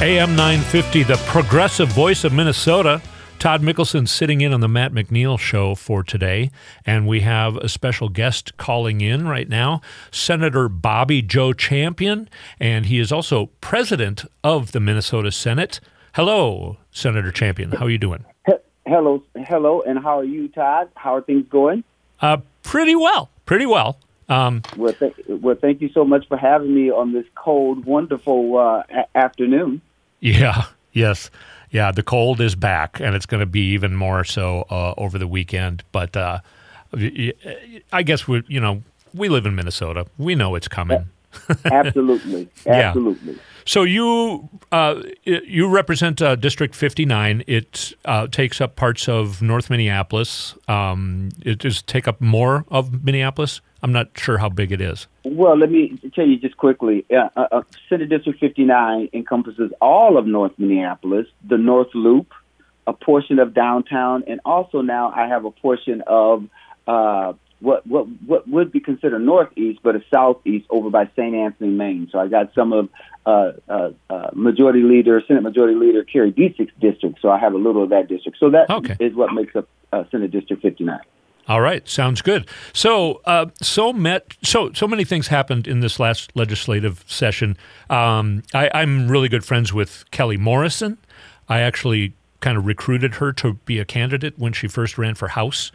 AM 950, the progressive voice of Minnesota. Todd Mickelson sitting in on the Matt McNeil show for today. And we have a special guest calling in right now, Senator Bobby Joe Champion. And he is also president of the Minnesota Senate. Hello, Senator Champion. How are you doing? Hello, hello, and how are you, Todd? How are things going? Uh, pretty well, pretty well. Um, well, th- well, thank you so much for having me on this cold, wonderful uh, a- afternoon. Yeah, yes, yeah. The cold is back, and it's going to be even more so uh, over the weekend. But uh, I guess we, you know, we live in Minnesota. We know it's coming. Absolutely, absolutely. Yeah. So you uh, you represent uh, District 59. It uh, takes up parts of North Minneapolis. Um, it does take up more of Minneapolis. I'm not sure how big it is. Well, let me tell you just quickly. Uh, uh, Senate District 59 encompasses all of North Minneapolis, the North Loop, a portion of downtown, and also now I have a portion of uh, what what what would be considered northeast, but a southeast over by St. Anthony, Main. So I got some of uh, uh, uh, Majority Leader, Senate Majority Leader Kari Dziedzic's district. So I have a little of that district. So that okay. is what makes up uh, Senate District 59. All right, sounds good. So, uh, so met so so many things happened in this last legislative session. Um, I, I'm really good friends with Kelly Morrison. I actually kind of recruited her to be a candidate when she first ran for House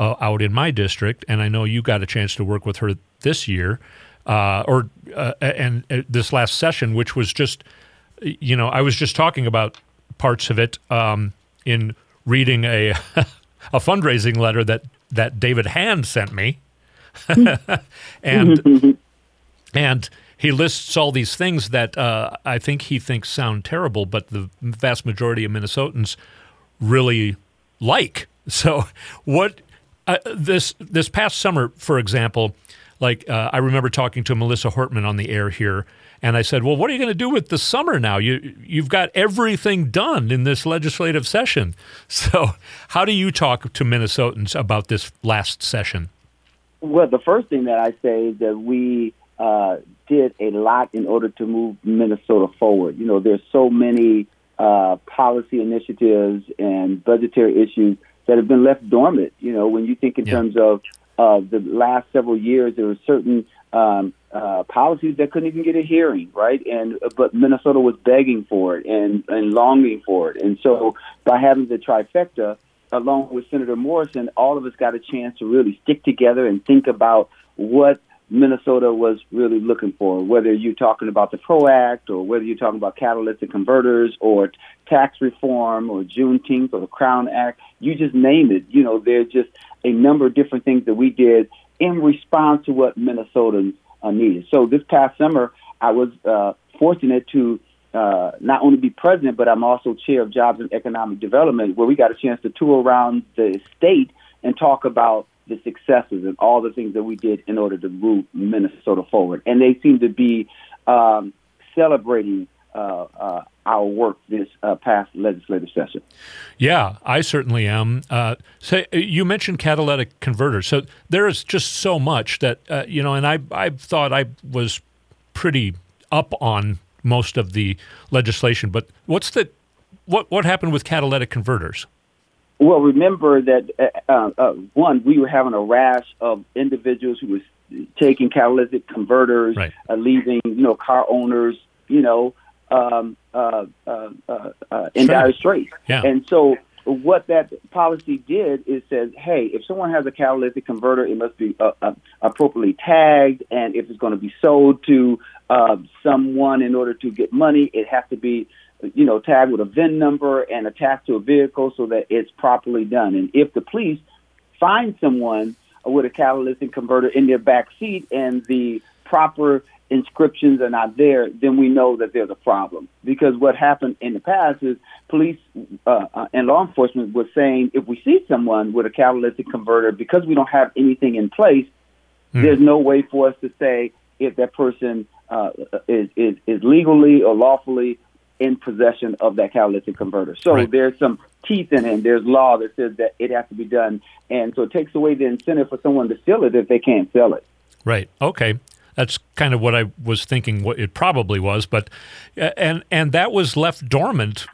uh, out in my district, and I know you got a chance to work with her this year, uh, or uh, and uh, this last session, which was just, you know, I was just talking about parts of it um, in reading a a fundraising letter that that David Hann sent me, and and he lists all these things that uh, I think he thinks sound terrible, but the vast majority of Minnesotans really like. So, what this this past summer, for example, like uh, I remember talking to Melissa Hortman on the air here, and I said, "Well, what are you going to do with the summer now? You you've got everything done in this legislative session. So, how do you talk to Minnesotans about this last session?" Well, the first thing that I say is that we uh, did a lot in order to move Minnesota forward. You know, there's so many uh, policy initiatives and budgetary issues that have been left dormant. You know, when you think in yeah. terms of uh, the last several years, there were certain um, uh, policies that couldn't even get a hearing, right? And but Minnesota was begging for it and and longing for it, and so by having the trifecta, along with Senator Morrison, all of us got a chance to really stick together and think about what Minnesota was really looking for, whether you're talking about the PRO Act or whether you're talking about catalytic converters or tax reform or Juneteenth or the Crown Act, you just name it. You know, there's just a number of different things that we did in response to what Minnesotans uh, needed. So this past summer, I was uh, fortunate to uh, not only be president, but I'm also chair of Jobs and Economic Development, where we got a chance to tour around the state and talk about successes and all the things that we did in order to move Minnesota forward. And they seem to be um, celebrating uh, uh, our work this uh, past legislative session. Yeah, I certainly am. Uh, say you mentioned catalytic converters, so there is just so much that uh, you know, and I I thought I was pretty up on most of the legislation, but what's the what what happened with catalytic converters? Well, remember that uh, uh, uh, one, we were having a rash of individuals who was taking catalytic converters, right. uh, leaving you know car owners, you know, um, uh, uh, in dire straits. Yeah. And so, what that policy did is says, hey, if someone has a catalytic converter, it must be appropriately tagged, and if it's going to be sold to someone in order to get money, it has to be you know, tagged with a VIN number and attached to a vehicle so that it's properly done. And if the police find someone with a catalytic converter in their back seat and the proper inscriptions are not there, then we know that there's a problem. Because what happened in the past is police uh, uh, and law enforcement was saying if we see someone with a catalytic converter, because we don't have anything in place, mm. there's no way for us to say if that person uh, is, is, is legally or lawfully in possession of that catalytic converter. So right. there's some teeth in it. There's law that says that it has to be done, and so it takes away the incentive for someone to steal it if they can't sell it. Right. Okay. That's kind of what I was thinking. What it probably was, but and and that was left dormant.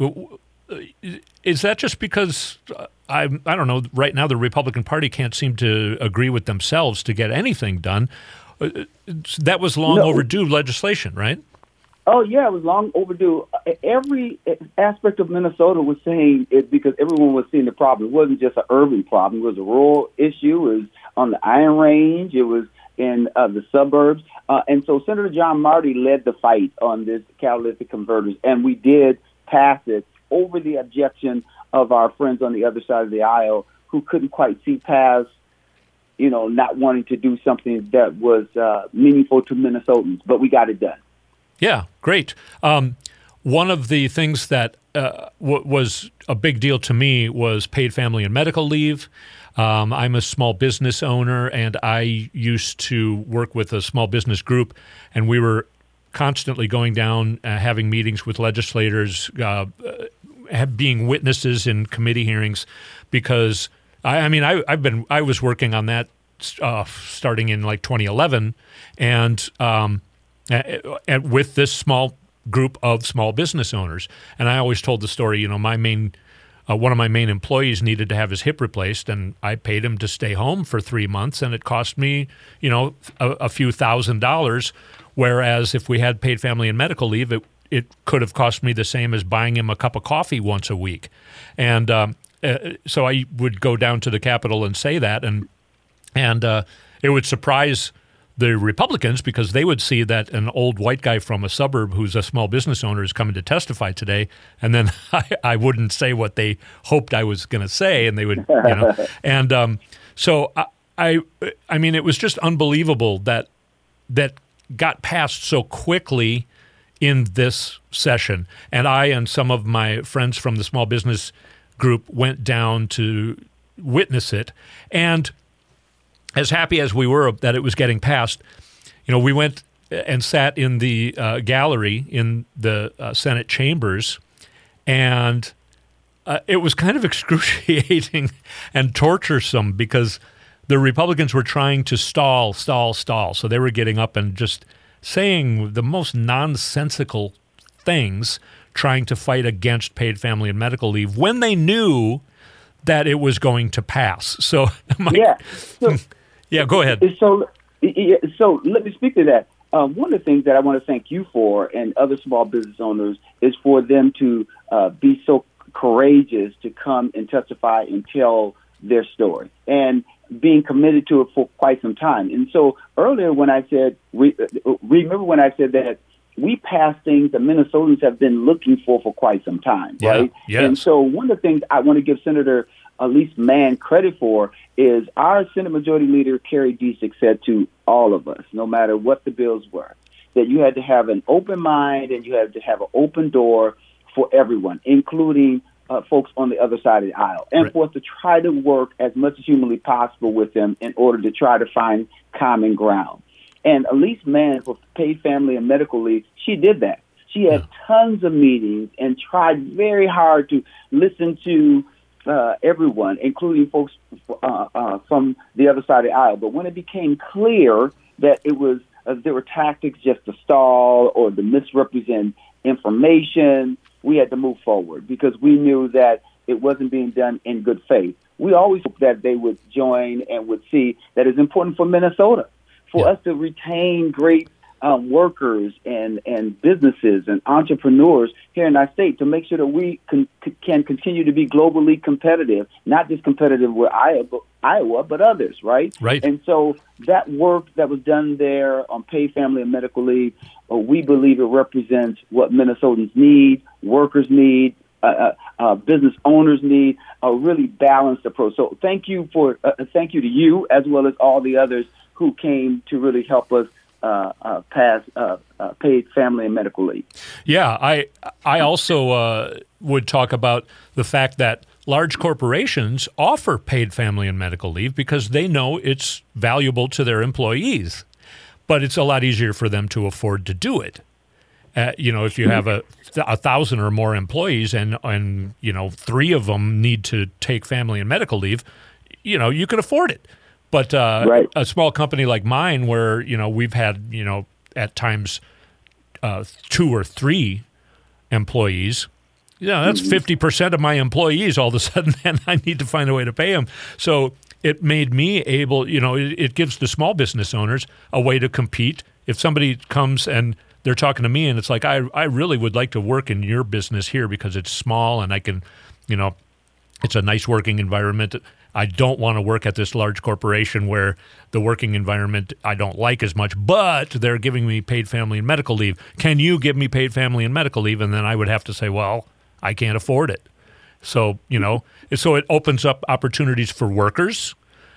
Is that just because uh, I I don't know? Right now, the Republican Party can't seem to agree with themselves to get anything done. Uh, that was long no. overdue legislation, right? Oh yeah, it was long overdue. Every aspect of Minnesota was saying it because everyone was seeing the problem. It wasn't just an urban problem; it was a rural issue. It was on the Iron Range. It was in uh, the suburbs. Uh, and so Senator John Marty led the fight on this catalytic converters, and we did pass it over the objection of our friends on the other side of the aisle who couldn't quite see past, you know, not wanting to do something that was uh, meaningful to Minnesotans. But we got it done. Yeah, great. Um, one of the things that uh, w- was a big deal to me was paid family and medical leave. Um, I'm a small business owner, and I used to work with a small business group, and we were constantly going down, uh, having meetings with legislators, uh, uh being witnesses in committee hearings, because I, I mean I, have been I was working on that starting in like 2011, and um, and with this small group of small business owners, and I always told the story. You know, my main uh, one of my main employees needed to have his hip replaced, and I paid him to stay home for three months, and it cost me, you know, a, a few thousand dollars. Whereas if we had paid family and medical leave, it it could have cost me the same as buying him a cup of coffee once a week, and um, uh, so I would go down to the Capitol and say that, and and uh, it would surprise the Republicans because they would see that an old white guy from a suburb who's a small business owner is coming to testify today, and then I, I wouldn't say what they hoped I was going to say, and they would, you know, and um, so I, I, I mean, it was just unbelievable that that got passed so quickly in this session, and I and some of my friends from the small business group went down to witness it, and as happy as we were that it was getting passed, you know, we went and sat in the uh, gallery in the uh, Senate chambers, and uh, it was kind of excruciating and torturesome because the Republicans were trying to stall, stall, stall. So they were getting up and just saying the most nonsensical things, trying to fight against paid family and medical leave when they knew that it was going to pass. So, my, yeah. So, yeah, go ahead. So, so let me speak to that. Um, one of the things that I want to thank you for and other small business owners is for them to uh, be so courageous to come and testify and tell their story and being committed to it for quite some time. And so earlier when I said, re- remember when I said that we pass things that Minnesotans have been looking for for quite some time, yeah, right? Yes. And so one of the things I want to give Senator Alice Mann credit for is our Senate Majority Leader Kari Dziedzic said to all of us, no matter what the bills were, that you had to have an open mind and you had to have an open door for everyone, including uh, folks on the other side of the aisle, and right. for us to try to work as much as humanly possible with them in order to try to find common ground. And Alice Mann, for paid family and medical leave, she did that. She had yeah. tons of meetings and tried very hard to listen to uh, everyone, including folks uh, uh, from the other side of the aisle. But when it became clear that it was uh, there were tactics just to stall or to misrepresent information, we had to move forward because we knew that it wasn't being done in good faith. We always hoped that they would join and would see that it's important for Minnesota for yeah. us to retain great um, workers and, and businesses and entrepreneurs here in our state to make sure that we can, can continue to be globally competitive, not just competitive with Iowa, but, Iowa, but others, right? Right. And so that work that was done there on paid family and medical leave, uh, we believe it represents what Minnesotans need, workers need, uh, uh, uh, business owners need a really balanced approach. So thank you for uh, thank you to you as well as all the others who came to really help us uh, uh, pass uh, uh, paid family and medical leave. Yeah, I I also uh, would talk about the fact that large corporations offer paid family and medical leave because they know it's valuable to their employees, but it's a lot easier for them to afford to do it. Uh, you know, if you have a, a thousand or more employees and and you know three of them need to take family and medical leave, you know you can afford it But uh, Right. a small company like mine, where you know we've had you know at times uh, two or three employees. Yeah, that's 50% of my employees all of a sudden, and I need to find a way to pay them. So it made me able, you know, it, it gives the small business owners a way to compete. If somebody comes and they're talking to me and it's like, I, I really would like to work in your business here because it's small and I can, you know, it's a nice working environment. I don't want to work at this large corporation where the working environment I don't like as much, but they're giving me paid family and medical leave. Can you give me paid family and medical leave? And then I would have to say, well, I can't afford it. So, you know, so it opens up opportunities for workers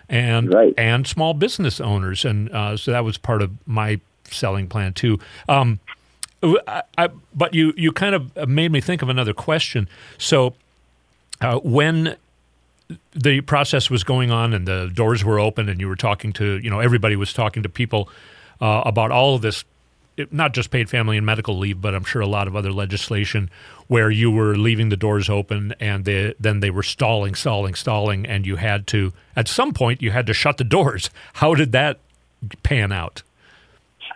and Right. and small business owners. And uh, so that was part of my selling plan too. Um, I, I, but you, you kind of made me think of another question. So uh, when the process was going on and the doors were open and you were talking to you know everybody was talking to people uh, about all of this it- not just paid family and medical leave but i'm sure a lot of other legislation where you were leaving the doors open and they, then they were stalling stalling stalling and you had to at some point you had to shut the doors. How did that pan out?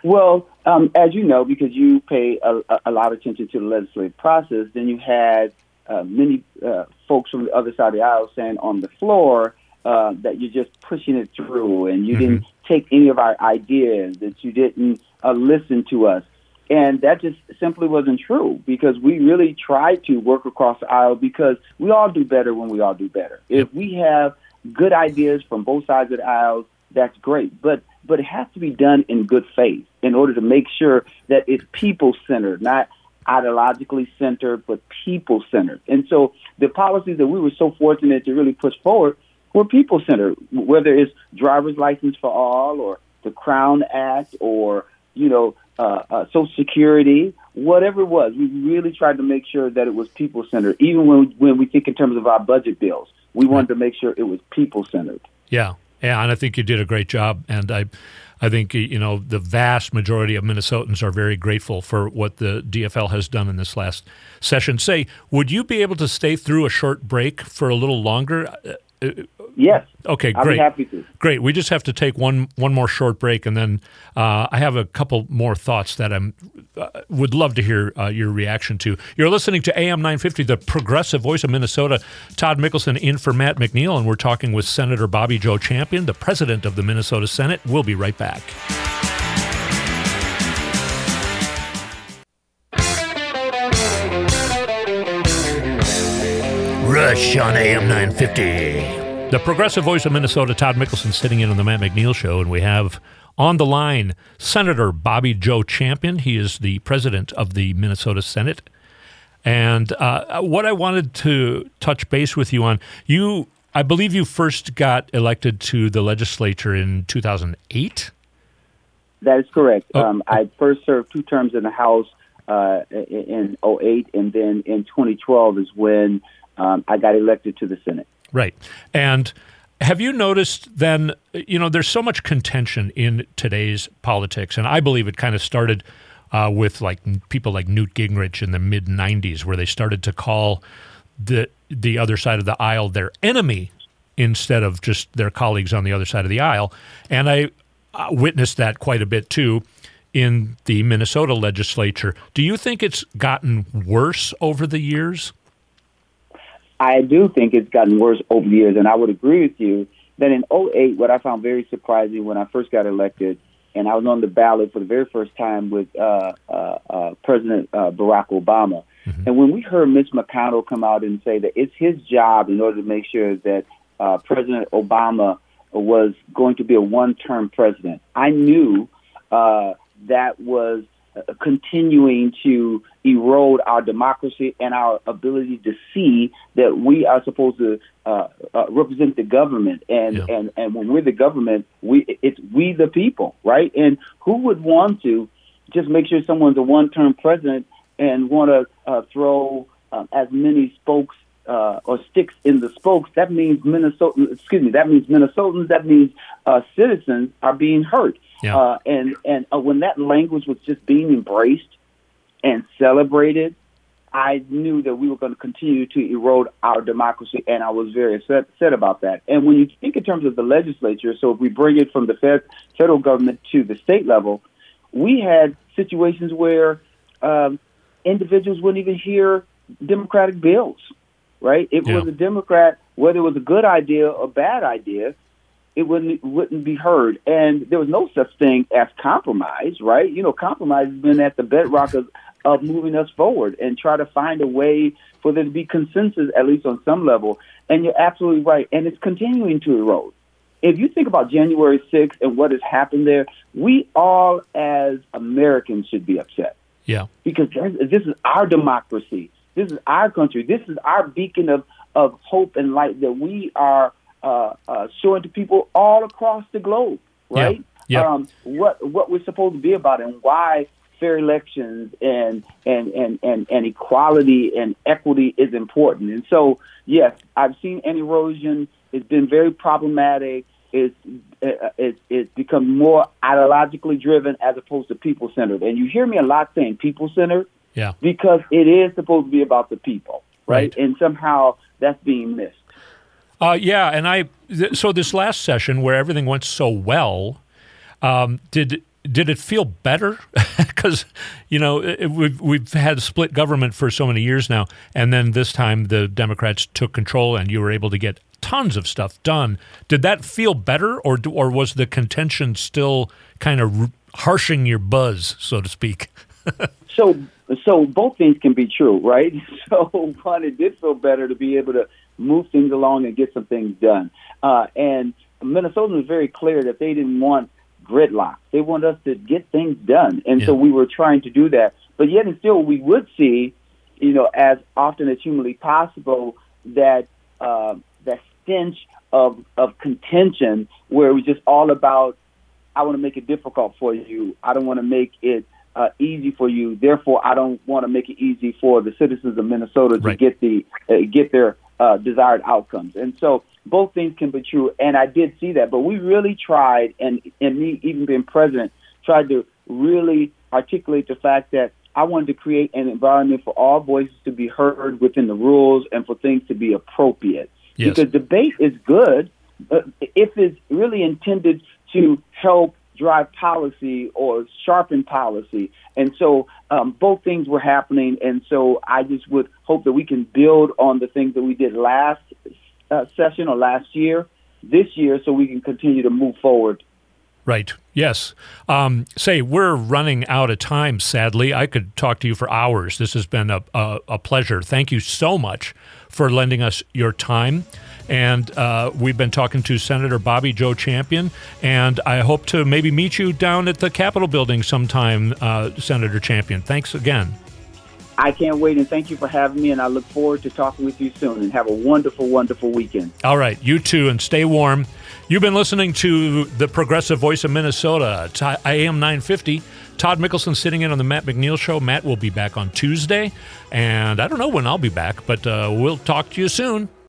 Well, um, as you know, because you pay a, a- a lot of attention to the legislative process, then you had uh, many uh, folks from the other side of the aisle saying on the floor uh, that you're just pushing it through and you didn't take any of our ideas, that you didn't uh, listen to us. And that just simply wasn't true because we really tried to work across the aisle because we all do better when we all do better. If we have good ideas from both sides of the aisle, that's great. But but it has to be done in good faith in order to make sure that it's people centered, not ideologically centered, but people centered. And so the policies that we were so fortunate to really push forward were people centered, whether it's driver's license for all or the Crown Act or, you know, uh, uh, Social Security, whatever it was. We really tried to make sure that it was people centered. Even when, when we think in terms of our budget bills, we wanted to make sure it was people centered. Yeah, yeah, and I think you did a great job, and I, I think you know the vast majority of Minnesotans are very grateful for what the DFL has done in this last session. Say, would you be able to stay through a short break for a little longer? Uh, Yes. Okay, great. happy to. Great. We just have to take one one more short break, and then uh, I have a couple more thoughts that I'm uh, would love to hear uh, your reaction to. You're listening to AM 950, the progressive voice of Minnesota. Todd Mickelson in for Matt McNeil, and we're talking with Senator Bobby Joe Champion, the president of the Minnesota Senate. We'll be right back. Rush on AM 950. The progressive voice of Minnesota, Todd Mickelson, sitting in on the Matt McNeil show, and we have on the line Senator Bobby Joe Champion. He is the president of the Minnesota Senate. And uh, what I wanted to touch base with you on, you, I believe you first got elected to the legislature in 2008. That is correct. Oh. Um, I first served two terms in the House uh, in, in 08, and then in 2012 is when um, I got elected to the Senate. Right. And have you noticed then, you know, there's so much contention in today's politics, and I believe it kind of started uh, with like people like Newt Gingrich in the mid 90s, where they started to call the the other side of the aisle their enemy instead of just their colleagues on the other side of the aisle. And I uh, witnessed that quite a bit too in the Minnesota legislature. Do you think it's gotten worse over the years? I do think it's gotten worse over the years, and I would agree with you that in 08, what I found very surprising when I first got elected, and I was on the ballot for the very first time with uh, uh, uh, President uh, Barack Obama. And when we heard Mitch McConnell come out and say that it's his job in order to make sure that uh, President Obama was going to be a one-term president, I knew uh, that was continuing to erode our democracy and our ability to see that we are supposed to uh, uh, represent the government, and, Yeah. and and when we're the government, we it's we the people, right? And who would want to just make sure someone's a one-term president and want to uh, throw uh, as many spokes uh, or sticks in the spokes? That means Minnesota. Excuse me. That means Minnesotans. That means uh, citizens are being hurt. Yeah. Uh, and and uh, when that language was just being embraced and celebrated, I knew that we were going to continue to erode our democracy, and I was very upset, upset about that. And when you think in terms of the legislature, so if we bring it from the fed, federal government to the state level, we had situations where um, individuals wouldn't even hear Democratic bills, right? It yeah. was a Democrat, whether it was a good idea or bad idea, it wouldn't wouldn't be heard. And there was no such thing as compromise, right? You know, compromise has been at the bedrock of of moving us forward and try to find a way for there to be consensus, at least on some level. And you're absolutely right. And it's continuing to erode. If you think about January 6th and what has happened there, we all as Americans should be upset. Yeah. Because this is our democracy. This is our country. This is our beacon of, of hope and light that we are uh, uh, showing to people all across the globe, right? Yeah. Yep. Um, what what we're supposed to be about and why fair elections and, and, and, and, and equality and equity is important. And so, yes, I've seen an erosion. It's been very problematic. It's, uh, it's, it's become more ideologically driven as opposed to people centered. And you hear me a lot saying people centered yeah. because it is supposed to be about the people, right? right. And somehow that's being missed. Uh, yeah, and I th- so this last session where everything went so well, um, did did it feel better? Because you know it, we've we've had split government for so many years now, and then this time the Democrats took control, and you were able to get tons of stuff done. Did that feel better, or or was the contention still kind of harshing your buzz, so to speak? so so both things can be true, right? So one, it did feel better to be able to move things along and get some things done, uh, and Minnesota was very clear that they didn't want gridlock. They want us to get things done. And yeah. so we were trying to do that. But yet and still, we would see, you know, as often as humanly possible, that uh, that stench of, of contention where it was just all about, I want to make it difficult for you. I don't want to make it uh, easy for you. Therefore, I don't want to make it easy for the citizens of Minnesota to right. get the uh, get their uh, desired outcomes. And so both things can be true, and I did see that. But we really tried, and and me even being president, tried to really articulate the fact that I wanted to create an environment for all voices to be heard within the rules and for things to be appropriate. Yes. Because debate is good if it's really intended to help drive policy or sharpen policy. And so um, both things were happening. And so I just would hope that we can build on the things that we did last uh, session or last year this year so we can continue to move forward. Right. Yes. Um, say, we're running out of time, sadly. I could talk to you for hours. This has been a, a, a pleasure. Thank you so much for lending us your time. And uh, we've been talking to Senator Bobby Joe Champion, and I hope to maybe meet you down at the Capitol building sometime, uh, Senator Champion. Thanks again. I can't wait, and thank you for having me. And I look forward to talking with you soon. And have a wonderful, wonderful weekend. All right, you too, and stay warm. You've been listening to the Progressive Voice of Minnesota, AM 950. Todd Mickelson sitting in on the Matt McNeil Show. Matt will be back on Tuesday, and I don't know when I'll be back, but uh, we'll talk to you soon.